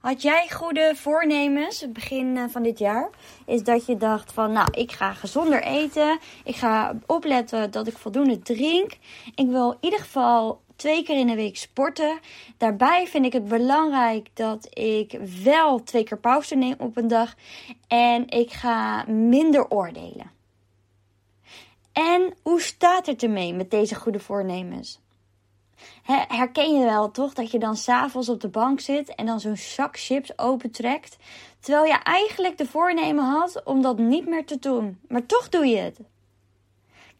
Had jij goede voornemens, het begin eh, van dit jaar? Is dat je dacht van, nou, ik ga gezonder eten. Ik ga opletten dat ik voldoende drink. Ik wil in ieder geval twee keer in de week sporten. Daarbij vind ik het belangrijk dat ik wel twee keer pauze neem op een dag. En ik ga minder oordelen. En hoe staat het ermee met deze goede voornemens? Herken je wel toch dat je dan s'avonds op de bank zit en dan zo'n zak chips opentrekt, terwijl je eigenlijk de voornemen had om dat niet meer te doen, maar toch doe je het.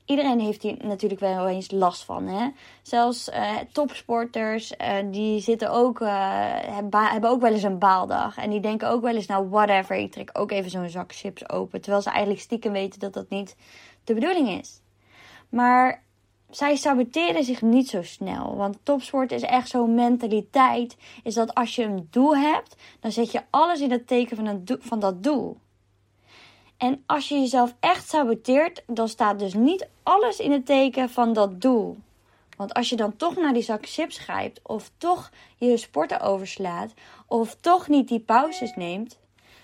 Iedereen heeft hier natuurlijk wel eens last van. Hè? Zelfs uh, topsporters, uh, die zitten ook, uh, hebben ook wel eens een baaldag. En die denken ook wel eens, nou whatever, ik trek ook even zo'n zak chips open. Terwijl ze eigenlijk stiekem weten dat dat niet de bedoeling is. Maar zij saboteren zich niet zo snel. Want topsport is echt zo'n mentaliteit. Is dat als je een doel hebt, dan zet je alles in het teken van, van dat doel. En als je jezelf echt saboteert, dan staat dus niet alles in het teken van dat doel. Want als je dan toch naar die zak chips grijpt, of toch je sporten overslaat, of toch niet die pauzes neemt,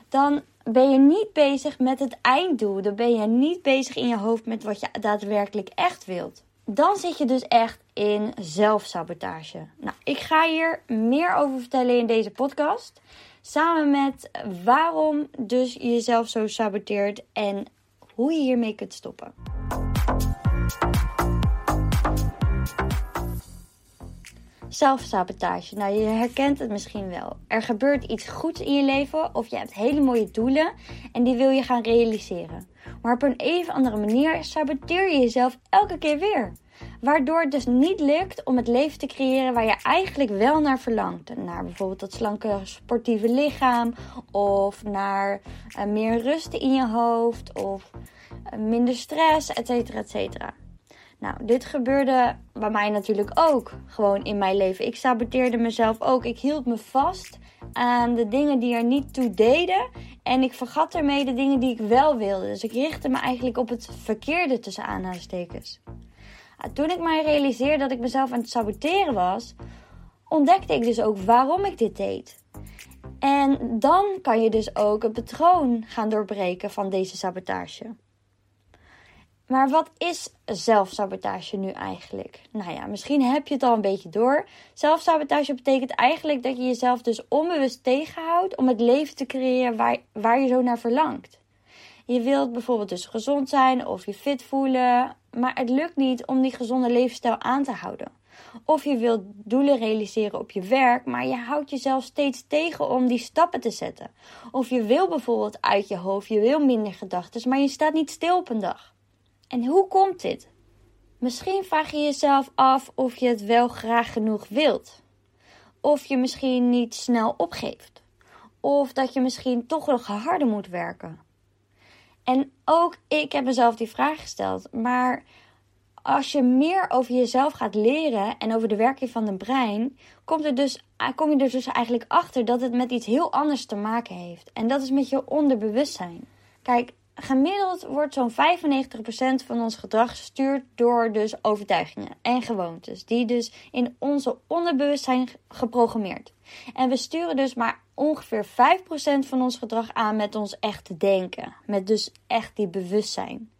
dan ben je niet bezig met het einddoel. Dan ben je niet bezig in je hoofd met wat je daadwerkelijk echt wilt dan zit je dus echt in zelfsabotage. Nou, ik ga hier meer over vertellen in deze podcast. Samen met waarom dus je jezelf zo saboteert en hoe je hiermee kunt stoppen. Zelfsabotage. Nou, je herkent het misschien wel. Er gebeurt iets goeds in je leven of je hebt hele mooie doelen en die wil je gaan realiseren. Maar op een even andere manier saboteer je jezelf elke keer weer. Waardoor het dus niet lukt om het leven te creëren waar je eigenlijk wel naar verlangt. Naar bijvoorbeeld dat slanke sportieve lichaam. Of naar uh, meer rust in je hoofd. Of uh, minder stress, et cetera, et cetera. Nou, dit gebeurde bij mij natuurlijk ook. Gewoon in mijn leven. Ik saboteerde mezelf ook. Ik hield me vast aan de dingen die er niet toe deden. En ik vergat ermee de dingen die ik wel wilde. Dus ik richtte me eigenlijk op het verkeerde tussen aanhalingstekens. Toen ik mij realiseerde dat ik mezelf aan het saboteren was, ontdekte ik dus ook waarom ik dit deed. En dan kan je dus ook het patroon gaan doorbreken van deze sabotage. Maar wat is zelfsabotage nu eigenlijk? Nou ja, misschien heb je het al een beetje door. Zelfsabotage betekent eigenlijk dat je jezelf dus onbewust tegenhoudt om het leven te creëren waar, waar je zo naar verlangt. Je wilt bijvoorbeeld dus gezond zijn of je fit voelen, maar het lukt niet om die gezonde levensstijl aan te houden. Of je wilt doelen realiseren op je werk, maar je houdt jezelf steeds tegen om die stappen te zetten. Of je wil bijvoorbeeld uit je hoofd, je wil minder gedachten, maar je staat niet stil op een dag. En hoe komt dit? Misschien vraag je jezelf af of je het wel graag genoeg wilt. Of je misschien niet snel opgeeft. Of dat je misschien toch nog harder moet werken. En ook ik heb mezelf die vraag gesteld. Maar als je meer over jezelf gaat leren en over de werking van het brein, komt er dus, kom je er dus eigenlijk achter dat het met iets heel anders te maken heeft. En dat is met je onderbewustzijn. Kijk, gemiddeld wordt zo'n 95% van ons gedrag gestuurd door dus overtuigingen en gewoontes, die dus in onze onderbewustzijn geprogrammeerd. En we sturen dus maar ongeveer 5% van ons gedrag aan met ons echte denken, met dus echt die bewustzijn.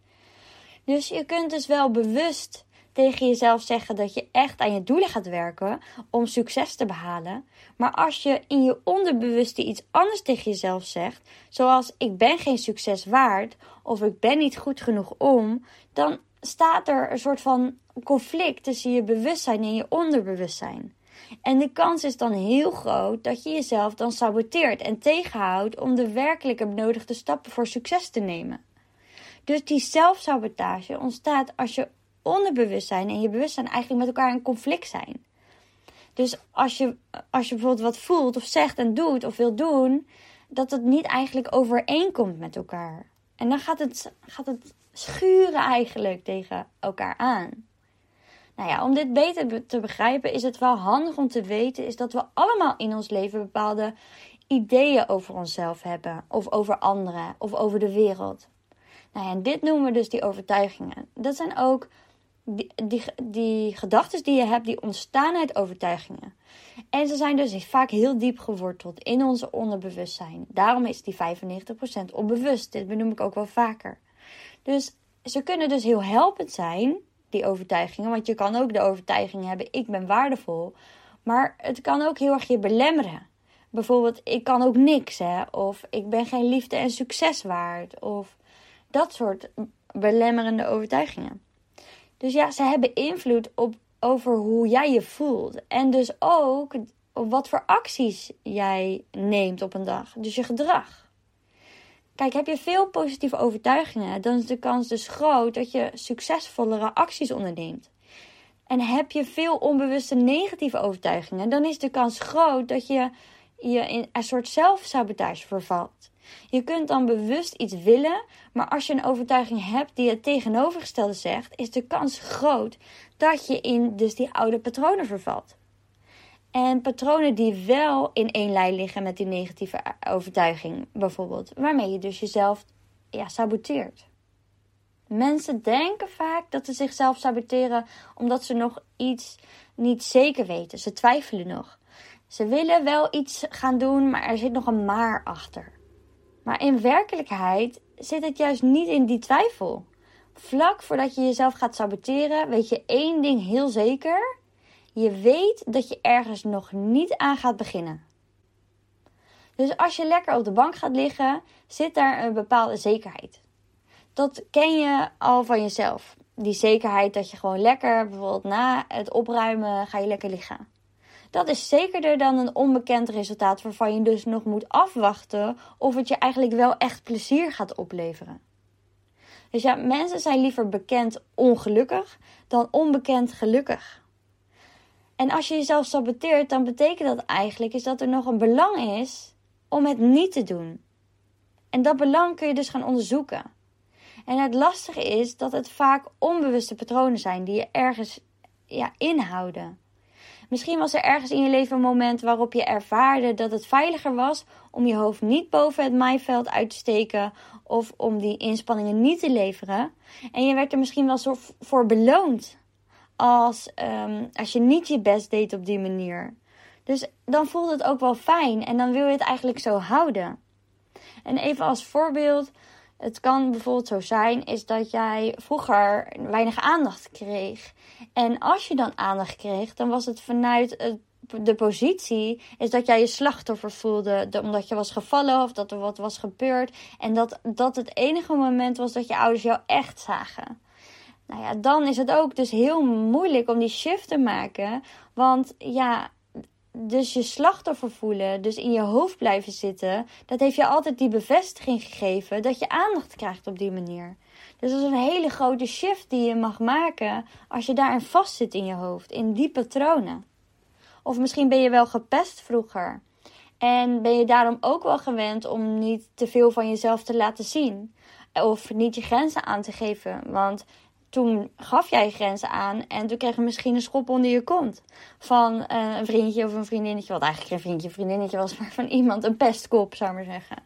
Dus je kunt dus wel bewust tegen jezelf zeggen dat je echt aan je doelen gaat werken om succes te behalen. Maar als je in je onderbewuste iets anders tegen jezelf zegt, zoals ik ben geen succes waard of ik ben niet goed genoeg om, dan staat er een soort van conflict tussen je bewustzijn en je onderbewustzijn. En de kans is dan heel groot dat je jezelf dan saboteert en tegenhoudt om de werkelijke benodigde stappen voor succes te nemen. Dus die zelfsabotage ontstaat als je onderbewustzijn en je bewustzijn eigenlijk met elkaar in conflict zijn. Dus als je, als je bijvoorbeeld wat voelt of zegt en doet of wil doen, dat het niet eigenlijk overeenkomt met elkaar. En dan gaat het, gaat het schuren eigenlijk tegen elkaar aan. Nou ja, om dit beter te begrijpen is het wel handig om te weten is dat we allemaal in ons leven bepaalde ideeën over onszelf hebben, of over anderen, of over de wereld. Nou ja, en dit noemen we dus die overtuigingen. Dat zijn ook die, die, gedachten die je hebt, die ontstaan uit overtuigingen. En ze zijn dus vaak heel diep geworteld in onze onderbewustzijn. Daarom is die 95% onbewust. Dit benoem ik ook wel vaker. Dus ze kunnen dus heel helpend zijn, die overtuigingen. Want je kan ook de overtuiging hebben: ik ben waardevol. Maar het kan ook heel erg je belemmeren. Bijvoorbeeld, ik kan ook niks, hè? Of ik ben geen liefde en succes waard. Of dat soort belemmerende overtuigingen. Dus ja, ze hebben invloed op, over hoe jij je voelt. En dus ook wat voor acties jij neemt op een dag. Dus je gedrag. Kijk, heb je veel positieve overtuigingen, dan is de kans dus groot dat je succesvollere acties onderneemt. En heb je veel onbewuste negatieve overtuigingen, dan is de kans groot dat je je in een soort zelfsabotage vervalt. Je kunt dan bewust iets willen, maar als je een overtuiging hebt die het tegenovergestelde zegt, is de kans groot dat je in dus die oude patronen vervalt. En patronen die wel in één lijn liggen met die negatieve overtuiging, bijvoorbeeld, waarmee je dus jezelf ja, saboteert. Mensen denken vaak dat ze zichzelf saboteren omdat ze nog iets niet zeker weten. Ze twijfelen nog. Ze willen wel iets gaan doen, maar er zit nog een maar achter. Maar in werkelijkheid zit het juist niet in die twijfel. Vlak voordat je jezelf gaat saboteren, weet je één ding heel zeker. Je weet dat je ergens nog niet aan gaat beginnen. Dus als je lekker op de bank gaat liggen, zit daar een bepaalde zekerheid. Dat ken je al van jezelf. Die zekerheid dat je gewoon lekker, bijvoorbeeld na het opruimen, ga je lekker liggen. Dat is zekerder dan een onbekend resultaat waarvan je dus nog moet afwachten of het je eigenlijk wel echt plezier gaat opleveren. Dus ja, mensen zijn liever bekend ongelukkig dan onbekend gelukkig. En als je jezelf saboteert, dan betekent dat eigenlijk is dat er nog een belang is om het niet te doen. En dat belang kun je dus gaan onderzoeken. En het lastige is dat het vaak onbewuste patronen zijn die je ergens ja, inhouden. Misschien was er ergens in je leven een moment waarop je ervaarde dat het veiliger was om je hoofd niet boven het maaiveld uit te steken of om die inspanningen niet te leveren. En je werd er misschien wel voor beloond als, um, als je niet je best deed op die manier. Dus dan voelde het ook wel fijn en dan wil je het eigenlijk zo houden. En even als voorbeeld, het kan bijvoorbeeld zo zijn, is dat jij vroeger weinig aandacht kreeg. En als je dan aandacht kreeg, dan was het vanuit de positie, is dat jij je slachtoffer voelde. Omdat je was gevallen of dat er wat was gebeurd. En dat dat het enige moment was dat je ouders jou echt zagen. Nou ja, dan is het ook dus heel moeilijk om die shift te maken. Want ja, dus je slachtoffer voelen, dus in je hoofd blijven zitten, dat heeft je altijd die bevestiging gegeven dat je aandacht krijgt op die manier. Dus dat is een hele grote shift die je mag maken als je daarin vastzit in je hoofd, in die patronen. Of misschien ben je wel gepest vroeger. En ben je daarom ook wel gewend om niet te veel van jezelf te laten zien. Of niet je grenzen aan te geven. Want toen gaf jij grenzen aan en toen kreeg je misschien een schop onder je kont. Van uh, een vriendje of een vriendinnetje, wat eigenlijk geen vriendje of vriendinnetje was, maar van iemand, een pestkop zou ik maar zeggen.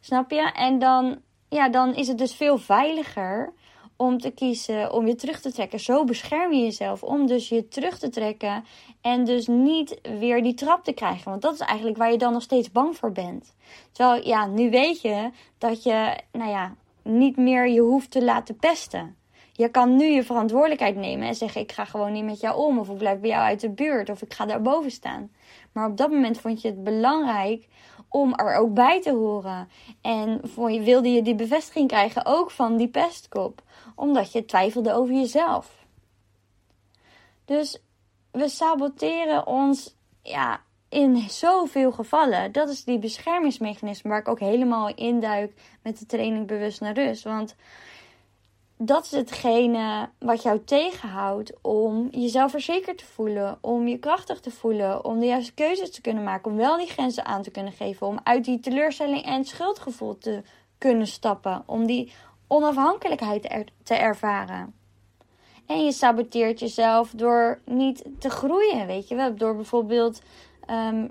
Snap je? En dan, ja, dan is het dus veel veiliger om te kiezen om je terug te trekken. Zo bescherm je jezelf om dus je terug te trekken en dus niet weer die trap te krijgen. Want dat is eigenlijk waar je dan nog steeds bang voor bent. Terwijl, ja, nu weet je dat je, nou ja, niet meer je hoeft te laten pesten. Je kan nu je verantwoordelijkheid nemen en zeggen: Ik ga gewoon niet met jou om, of ik blijf bij jou uit de buurt, of ik ga daarboven staan. Maar op dat moment vond je het belangrijk om er ook bij te horen. En je, wilde je die bevestiging krijgen ook van die pestkop, omdat je twijfelde over jezelf. Dus we saboteren ons ja, in zoveel gevallen. Dat is die beschermingsmechanisme waar ik ook helemaal in duik met de training bewust naar rust. Want dat is hetgene wat jou tegenhoudt om jezelf verzekerd te voelen, om je krachtig te voelen, om de juiste keuzes te kunnen maken, om wel die grenzen aan te kunnen geven, om uit die teleurstelling en schuldgevoel te kunnen stappen, om die onafhankelijkheid te ervaren. En je saboteert jezelf door niet te groeien, weet je wel. Door bijvoorbeeld um,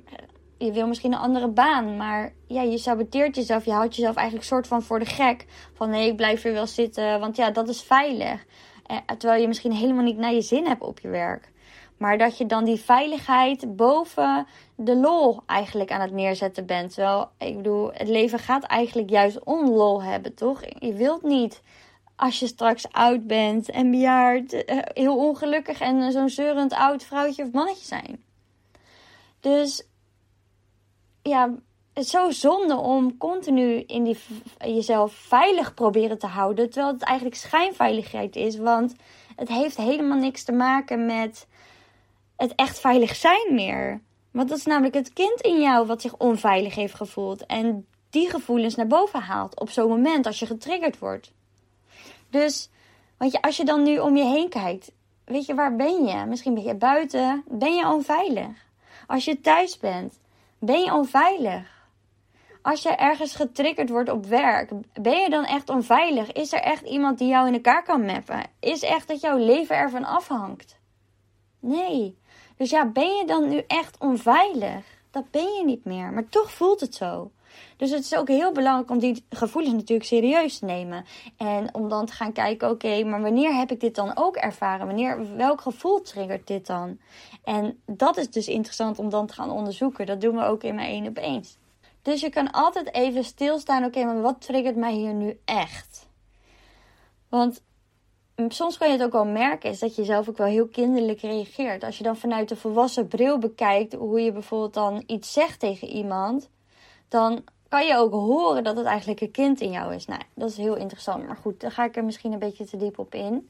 je wil misschien een andere baan, maar ja, je saboteert jezelf. Je houdt jezelf eigenlijk soort van voor de gek. Van nee, ik blijf hier wel zitten, want ja, dat is veilig. Eh, terwijl je misschien helemaal niet naar je zin hebt op je werk. Maar dat je dan die veiligheid boven de lol eigenlijk aan het neerzetten bent. Terwijl, ik bedoel, het leven gaat eigenlijk juist om lol hebben, toch? Je wilt niet als je straks oud bent en bejaard, eh, heel ongelukkig en zo'n zeurend oud vrouwtje of mannetje zijn. Dus ja, het is zo zonde om continu in die, jezelf veilig proberen te houden. Terwijl het eigenlijk schijnveiligheid is. Want het heeft helemaal niks te maken met het echt veilig zijn meer. Want dat is namelijk het kind in jou wat zich onveilig heeft gevoeld. En die gevoelens naar boven haalt op zo'n moment als je getriggerd wordt. Dus, want je, als je dan nu om je heen kijkt, weet je, waar ben je? Misschien ben je buiten, ben je onveilig. Als je thuis bent, ben je onveilig. Als je ergens getriggerd wordt op werk, ben je dan echt onveilig? Is er echt iemand die jou in elkaar kan mappen? Is echt dat jouw leven ervan afhangt? Nee. Dus ja, ben je dan nu echt onveilig? Dat ben je niet meer, maar toch voelt het zo. Dus het is ook heel belangrijk om die gevoelens natuurlijk serieus te nemen. En om dan te gaan kijken, oké, maar wanneer heb ik dit dan ook ervaren? Wanneer, welk gevoel triggert dit dan? En dat is dus interessant om dan te gaan onderzoeken. Dat doen we ook in mijn één op eens. Dus je kan altijd even stilstaan, oké, maar wat triggert mij hier nu echt? Want soms kan je het ook wel merken, is dat je zelf ook wel heel kinderlijk reageert. Als je dan vanuit de volwassen bril bekijkt hoe je bijvoorbeeld dan iets zegt tegen iemand, dan kan je ook horen dat het eigenlijk een kind in jou is. Nou, dat is heel interessant. Maar goed, daar ga ik er misschien een beetje te diep op in.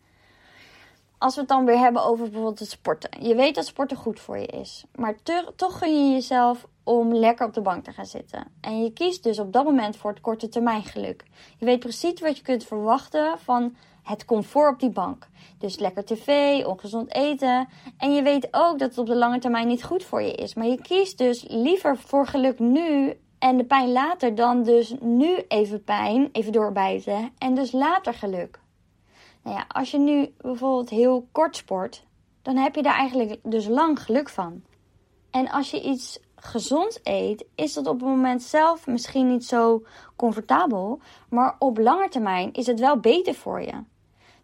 Als we het dan weer hebben over bijvoorbeeld het sporten. Je weet dat sporten goed voor je is. Maar toch gun je jezelf om lekker op de bank te gaan zitten. En je kiest dus op dat moment voor het korte termijn geluk. Je weet precies wat je kunt verwachten van het comfort op die bank. Dus lekker tv, ongezond eten. En je weet ook dat het op de lange termijn niet goed voor je is. Maar je kiest dus liever voor geluk nu en de pijn later dan dus nu even pijn, even doorbijten en dus later geluk. Nou ja, als je nu bijvoorbeeld heel kort sport, dan heb je daar eigenlijk dus lang geluk van. En als je iets gezond eet, is dat op het moment zelf misschien niet zo comfortabel, maar op lange termijn is het wel beter voor je.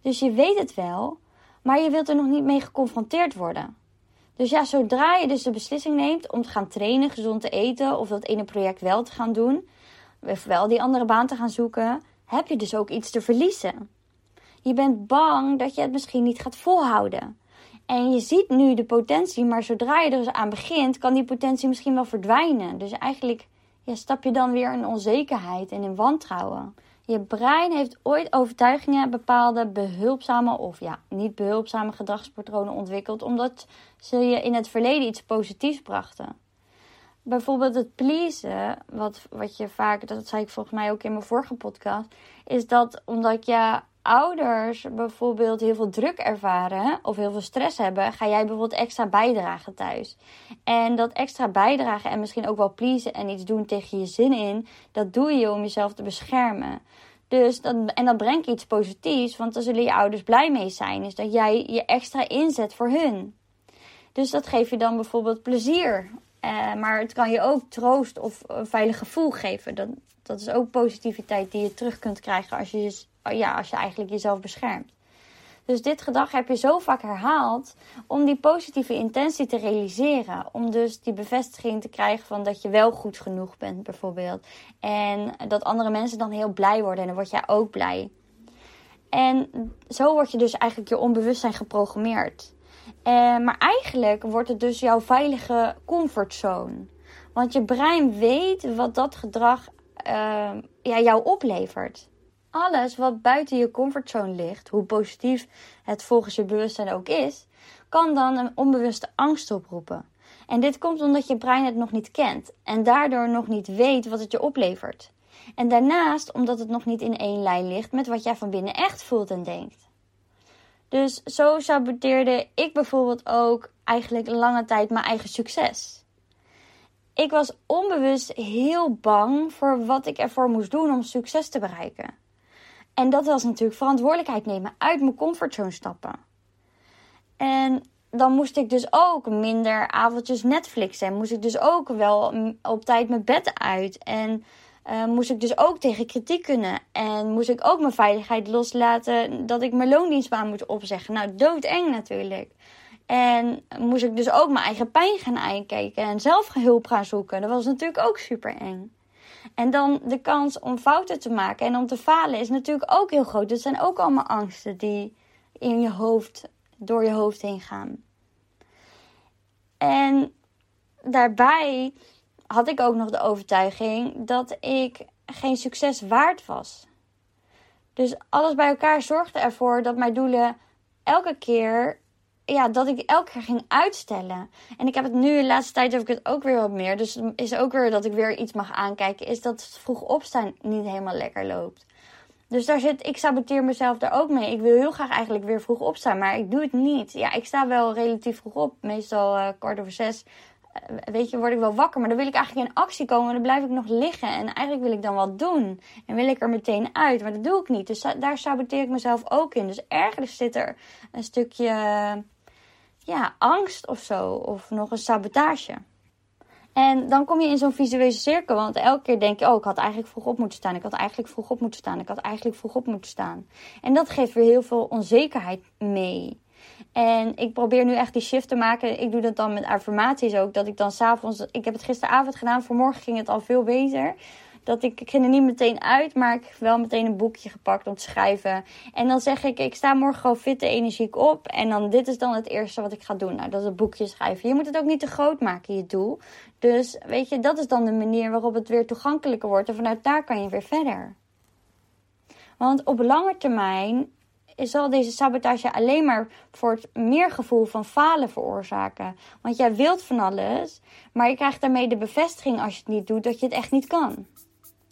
Dus je weet het wel, maar je wilt er nog niet mee geconfronteerd worden. Dus ja, zodra je dus de beslissing neemt om te gaan trainen, gezond te eten of dat ene project wel te gaan doen, of wel die andere baan te gaan zoeken, heb je dus ook iets te verliezen. Je bent bang dat je het misschien niet gaat volhouden. En je ziet nu de potentie, maar zodra je er dus aan begint, kan die potentie misschien wel verdwijnen. Dus eigenlijk ja, stap je dan weer in onzekerheid en in wantrouwen. Je brein heeft ooit overtuigingen, bepaalde behulpzame of ja, niet behulpzame gedragspatronen ontwikkeld, omdat ze je in het verleden iets positiefs brachten. Bijvoorbeeld het pleasen, wat, wat je vaak, dat zei ik volgens mij ook in mijn vorige podcast, is dat omdat je ouders bijvoorbeeld heel veel druk ervaren of heel veel stress hebben, ga jij bijvoorbeeld extra bijdragen thuis. En dat extra bijdragen en misschien ook wel pleasen en iets doen tegen je zin in, dat doe je om jezelf te beschermen. Dus dat, en dat brengt iets positiefs, want daar zullen je ouders blij mee zijn. Is dat jij je extra inzet voor hun. Dus dat geeft je dan bijvoorbeeld plezier. Uh, maar het kan je ook troost of een veilig gevoel geven. Dat, dat is ook positiviteit die je terug kunt krijgen als je, ja, als je eigenlijk jezelf beschermt. Dus dit gedrag heb je zo vaak herhaald om die positieve intentie te realiseren. Om dus die bevestiging te krijgen van dat je wel goed genoeg bent, bijvoorbeeld. En dat andere mensen dan heel blij worden en dan word jij ook blij. En zo word je dus eigenlijk je onbewustzijn geprogrammeerd. Eh, maar eigenlijk wordt het dus jouw veilige comfortzone. Want je brein weet wat dat gedrag uh, ja, jou oplevert. Alles wat buiten je comfortzone ligt, hoe positief het volgens je bewustzijn ook is, kan dan een onbewuste angst oproepen. En dit komt omdat je brein het nog niet kent en daardoor nog niet weet wat het je oplevert. En daarnaast omdat het nog niet in één lijn ligt met wat jij van binnen echt voelt en denkt. Dus zo saboteerde ik bijvoorbeeld ook eigenlijk lange tijd mijn eigen succes. Ik was onbewust heel bang voor wat ik ervoor moest doen om succes te bereiken. En dat was natuurlijk verantwoordelijkheid nemen, uit mijn comfortzone stappen. En dan moest ik dus ook minder avondjes Netflix en moest ik dus ook wel op tijd mijn bed uit. En uh, moest ik dus ook tegen kritiek kunnen. En moest ik ook mijn veiligheid loslaten dat ik mijn loondienstbaan moet opzeggen. Nou, doodeng natuurlijk. En moest ik dus ook mijn eigen pijn gaan aankijken en zelf hulp gaan zoeken. Dat was natuurlijk ook super eng. En dan de kans om fouten te maken en om te falen is natuurlijk ook heel groot. Dat zijn ook allemaal angsten die in je hoofd, door je hoofd heen gaan. En daarbij had ik ook nog de overtuiging dat ik geen succes waard was. Dus alles bij elkaar zorgde ervoor dat mijn doelen elke keer ja, dat ik elke keer ging uitstellen. En ik heb het nu, de laatste tijd heb ik het ook weer wat meer. Dus is ook weer dat ik weer iets mag aankijken. Is dat vroeg opstaan niet helemaal lekker loopt. Dus daar zit, ik saboteer mezelf daar ook mee. Ik wil heel graag eigenlijk weer vroeg opstaan, maar ik doe het niet. Ja, ik sta wel relatief vroeg op. Meestal uh, kwart over zes. Uh, weet je, word ik wel wakker. Maar dan wil ik eigenlijk in actie komen. En dan blijf ik nog liggen. En eigenlijk wil ik dan wat doen. En wil ik er meteen uit. Maar dat doe ik niet. Dus daar saboteer ik mezelf ook in. Dus ergens zit er een stukje ja, angst of zo. Of nog een sabotage. En dan kom je in zo'n visuele cirkel. Want elke keer denk je, oh, ik had eigenlijk vroeg op moeten staan. Ik had eigenlijk vroeg op moeten staan. Ik had eigenlijk vroeg op moeten staan. En dat geeft weer heel veel onzekerheid mee. En ik probeer nu echt die shift te maken. Ik doe dat dan met affirmaties ook. Dat ik dan s'avonds. Ik heb het gisteravond gedaan. Vanmorgen ging het al veel beter dat ik, ik ging er niet meteen uit, maar ik heb wel meteen een boekje gepakt om te schrijven. En dan zeg ik, ik sta morgen gewoon fit en energiek op. En dan, dit is dan het eerste wat ik ga doen. Nou, dat is het boekje schrijven. Je moet het ook niet te groot maken, je doel. Dus weet je, dat is dan de manier waarop het weer toegankelijker wordt. En vanuit daar kan je weer verder. Want op lange termijn zal deze sabotage alleen maar voor het meer gevoel van falen veroorzaken. Want jij wilt van alles, maar je krijgt daarmee de bevestiging als je het niet doet dat je het echt niet kan.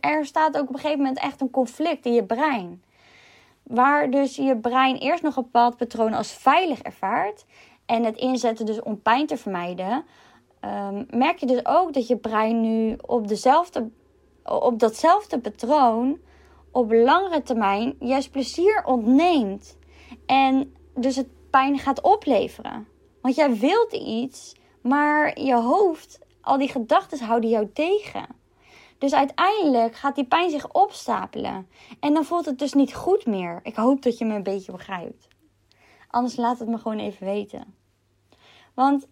Er staat ook op een gegeven moment echt een conflict in je brein. Waar dus je brein eerst nog een bepaald patroon als veilig ervaart. En het inzetten dus om pijn te vermijden. Um, merk je dus ook dat je brein nu op, dezelfde, op datzelfde patroon op langere termijn juist plezier ontneemt. En dus het pijn gaat opleveren. Want jij wilt iets, maar je hoofd, al die gedachten houden jou tegen. Dus uiteindelijk gaat die pijn zich opstapelen. En dan voelt het dus niet goed meer. Ik hoop dat je me een beetje begrijpt. Anders laat het me gewoon even weten. Want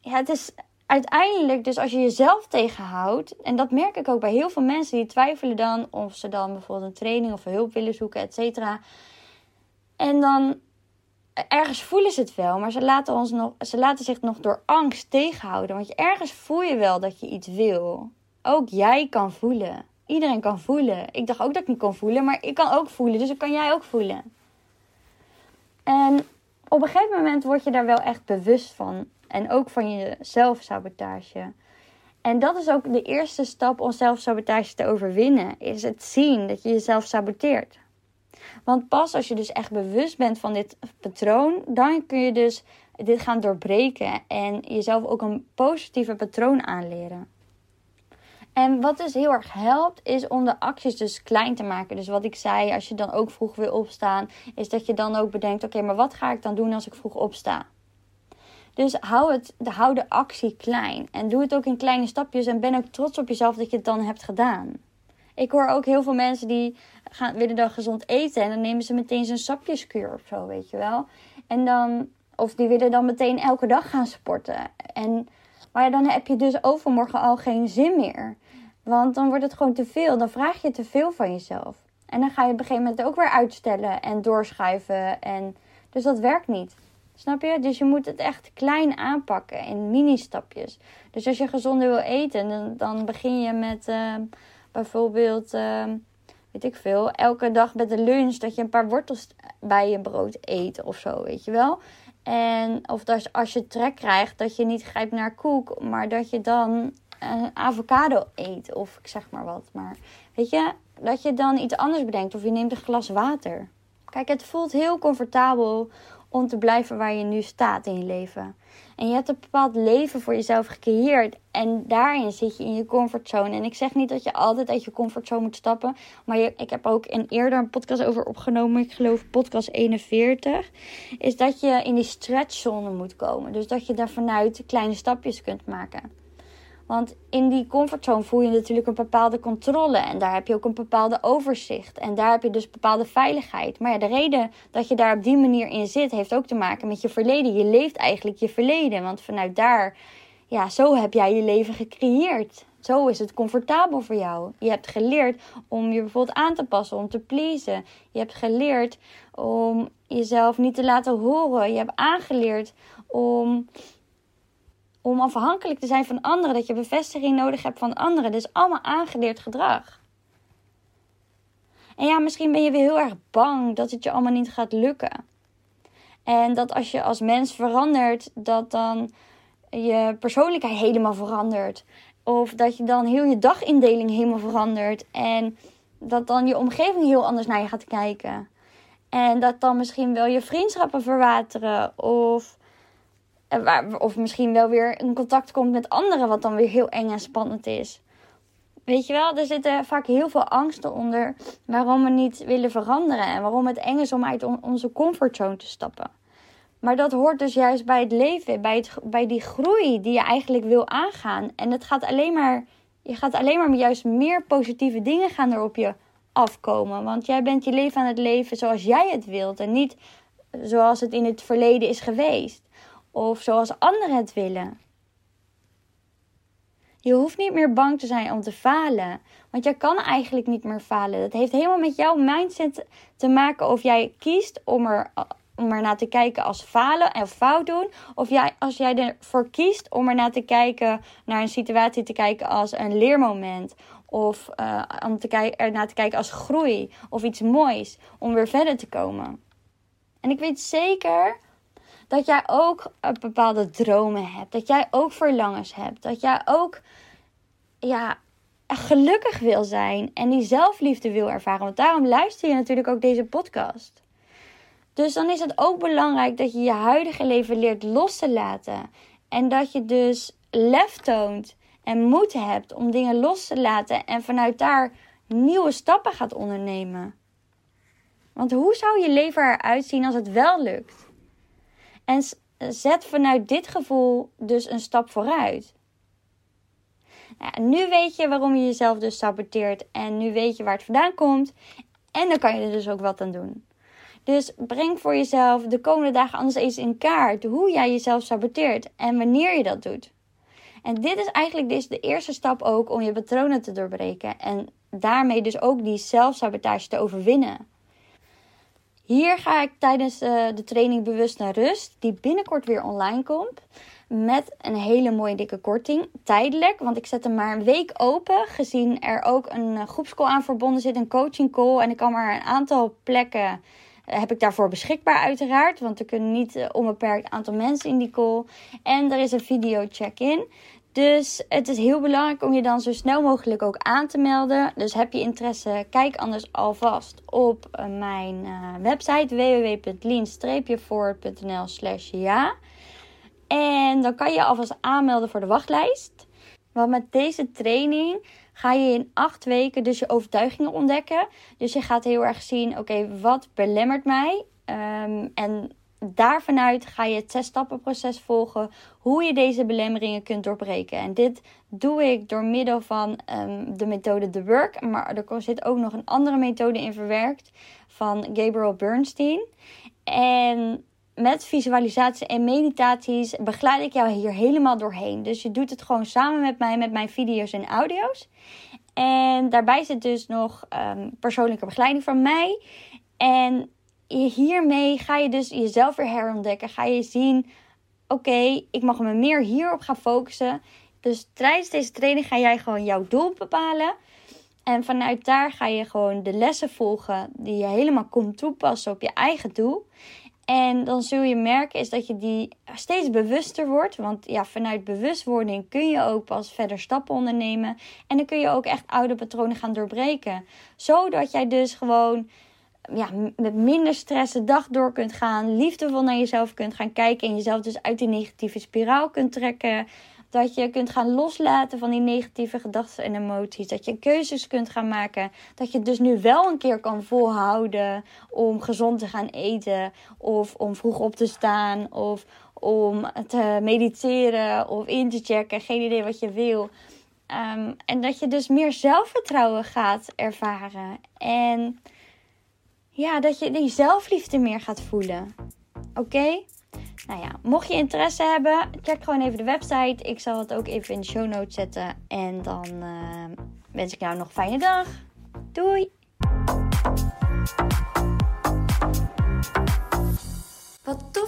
ja, het is uiteindelijk, dus als je jezelf tegenhoudt, en dat merk ik ook bij heel veel mensen die twijfelen dan of ze dan bijvoorbeeld een training of hulp willen zoeken, et cetera. En dan ergens voelen ze het wel, maar ze laten, ons nog, ze laten zich nog door angst tegenhouden. Want ergens voel je wel dat je iets wil. Ook jij kan voelen. Iedereen kan voelen. Ik dacht ook dat ik niet kon voelen, maar ik kan ook voelen. Dus dan kan jij ook voelen. En op een gegeven moment word je daar wel echt bewust van. En ook van je zelfsabotage. En dat is ook de eerste stap om zelfsabotage te overwinnen. Is het zien dat je jezelf saboteert. Want pas als je dus echt bewust bent van dit patroon, dan kun je dus dit gaan doorbreken en jezelf ook een positieve patroon aanleren. En wat dus heel erg helpt, is om de acties dus klein te maken. Dus wat ik zei, als je dan ook vroeg wil opstaan, is dat je dan ook bedenkt: oké, maar wat ga ik dan doen als ik vroeg opsta? Dus hou, het, hou de actie klein. En doe het ook in kleine stapjes. En ben ook trots op jezelf dat je het dan hebt gedaan. Ik hoor ook heel veel mensen die gaan, willen dan gezond eten. En dan nemen ze meteen zo'n sapjeskuur of zo, weet je wel. En dan, of die willen dan meteen elke dag gaan sporten. En, maar dan heb je dus overmorgen al geen zin meer. Want dan wordt het gewoon te veel. Dan vraag je te veel van jezelf. En dan ga je op een gegeven moment ook weer uitstellen en doorschuiven. En, dus dat werkt niet. Snap je? Dus je moet het echt klein aanpakken in mini-stapjes. Dus als je gezonder wil eten, dan, dan begin je met uh, bijvoorbeeld, uh, weet ik veel, elke dag met de lunch dat je een paar wortels bij je brood eet of zo, weet je wel. En of als je trek krijgt, dat je niet grijpt naar koek, maar dat je dan een avocado eet of ik zeg maar wat. Maar weet je, dat je dan iets anders bedenkt of je neemt een glas water. Kijk, het voelt heel comfortabel om te blijven waar je nu staat in je leven. En je hebt een bepaald leven voor jezelf gecreëerd. En daarin zit je in je comfortzone. En ik zeg niet dat je altijd uit je comfortzone moet stappen. Maar je, ik heb ook een eerder een podcast over opgenomen. Ik geloof podcast 41. Is dat je in die stretchzone moet komen. Dus dat je daar vanuit kleine stapjes kunt maken. Want in die comfortzone voel je natuurlijk een bepaalde controle. En daar heb je ook een bepaalde overzicht. En daar heb je dus bepaalde veiligheid. Maar ja, de reden dat je daar op die manier in zit, heeft ook te maken met je verleden. Je leeft eigenlijk je verleden. Want vanuit daar, ja, zo heb jij je leven gecreëerd. Zo is het comfortabel voor jou. Je hebt geleerd om je bijvoorbeeld aan te passen, om te pleasen. Je hebt geleerd om jezelf niet te laten horen. Je hebt aangeleerd om om afhankelijk te zijn van anderen, dat je bevestiging nodig hebt van anderen. Dus allemaal aangeleerd gedrag. En ja, misschien ben je weer heel erg bang dat het je allemaal niet gaat lukken. En dat als je als mens verandert, dat dan je persoonlijkheid helemaal verandert. Of dat je dan heel je dagindeling helemaal verandert. En dat dan je omgeving heel anders naar je gaat kijken. En dat dan misschien wel je vriendschappen verwateren. Of of misschien wel weer in contact komt met anderen, wat dan weer heel eng en spannend is. Weet je wel, er zitten vaak heel veel angsten onder waarom we niet willen veranderen en waarom het eng is om uit onze comfortzone te stappen. Maar dat hoort dus juist bij het leven, bij, het, bij die groei die je eigenlijk wil aangaan. En het gaat alleen maar, je gaat alleen maar juist meer positieve dingen gaan er op je afkomen. Want jij bent je leven aan het leven zoals jij het wilt en niet zoals het in het verleden is geweest of zoals anderen het willen. Je hoeft niet meer bang te zijn om te falen. Want jij kan eigenlijk niet meer falen. Dat heeft helemaal met jouw mindset te maken of jij kiest om er, om naar te kijken als falen en fout doen. Of jij, als jij ervoor kiest om er naar te kijken, naar een situatie te kijken als een leermoment. Of uh, om te te kijken als groei of iets moois om weer verder te komen. En ik weet zeker dat jij ook bepaalde dromen hebt. Dat jij ook verlangens hebt. Dat jij ook ja, gelukkig wil zijn en die zelfliefde wil ervaren. Want daarom luister je natuurlijk ook deze podcast. Dus dan is het ook belangrijk dat je je huidige leven leert los te laten. En dat je dus lef toont en moed hebt om dingen los te laten en vanuit daar nieuwe stappen gaat ondernemen. Want hoe zou je leven eruit zien als het wel lukt? En zet vanuit dit gevoel dus een stap vooruit. Nou, nu weet je waarom je jezelf dus saboteert. En nu weet je waar het vandaan komt. En dan kan je er dus ook wat aan doen. Dus breng voor jezelf de komende dagen anders eens in kaart hoe jij jezelf saboteert en wanneer je dat doet. En dit is eigenlijk dus de eerste stap ook om je patronen te doorbreken en daarmee dus ook die zelfsabotage te overwinnen. Hier ga ik tijdens uh, de training bewust naar rust, die binnenkort weer online komt. Met een hele mooie dikke korting. Tijdelijk, want ik zet hem maar een week open. Gezien er ook een uh, groepscall aan verbonden zit, een coaching call. En ik kan maar een aantal plekken uh, heb ik daarvoor beschikbaar uiteraard. Want er kunnen niet onbeperkt aantal mensen in die call. En er is een video check-in. Dus het is heel belangrijk om je dan zo snel mogelijk ook aan te melden. Dus heb je interesse, kijk anders alvast op eh, mijn uh, website www.lean-forward.nl slash ja. En dan kan je alvast aanmelden voor de wachtlijst. Want met deze training ga je in acht weken dus je overtuigingen ontdekken. Dus je gaat heel erg zien, oké, wat belemmert mij? Um, en daarvanuit ga je het zes-stappenproces volgen hoe je deze belemmeringen kunt doorbreken. En dit doe ik door middel van um, de methode The Work, maar er zit ook nog een andere methode in verwerkt van Gabriel Bernstein. En met visualisatie en meditaties begeleid ik jou hier helemaal doorheen. Dus je doet het gewoon samen met mij, met mijn video's en audio's. En daarbij zit dus nog um, persoonlijke begeleiding van mij. En hiermee ga je dus jezelf weer herontdekken. Ga je zien, oké, ik mag me meer hierop gaan focussen. Dus tijdens deze training ga jij gewoon jouw doel bepalen. En vanuit daar ga je gewoon de lessen volgen die je helemaal komt toepassen op je eigen doel. En dan zul je merken is dat je die steeds bewuster wordt. Want ja, vanuit bewustwording kun je ook pas verder stappen ondernemen. En dan kun je ook echt oude patronen gaan doorbreken. Zodat jij dus gewoon ja, met minder stress de dag door kunt gaan. Liefdevol naar jezelf kunt gaan kijken. En jezelf dus uit die negatieve spiraal kunt trekken. Dat je kunt gaan loslaten van die negatieve gedachten en emoties. Dat je keuzes kunt gaan maken. Dat je dus nu wel een keer kan volhouden om gezond te gaan eten. Of om vroeg op te staan. Of om te mediteren of in te checken. Geen idee wat je wil. Ehm, en dat je dus meer zelfvertrouwen gaat ervaren. En ja, dat je die zelfliefde meer gaat voelen. Oké? Nou ja, mocht je interesse hebben, check gewoon even de website. Ik zal het ook even in de show notes zetten. En dan uh, wens ik jou nog een fijne dag. Doei!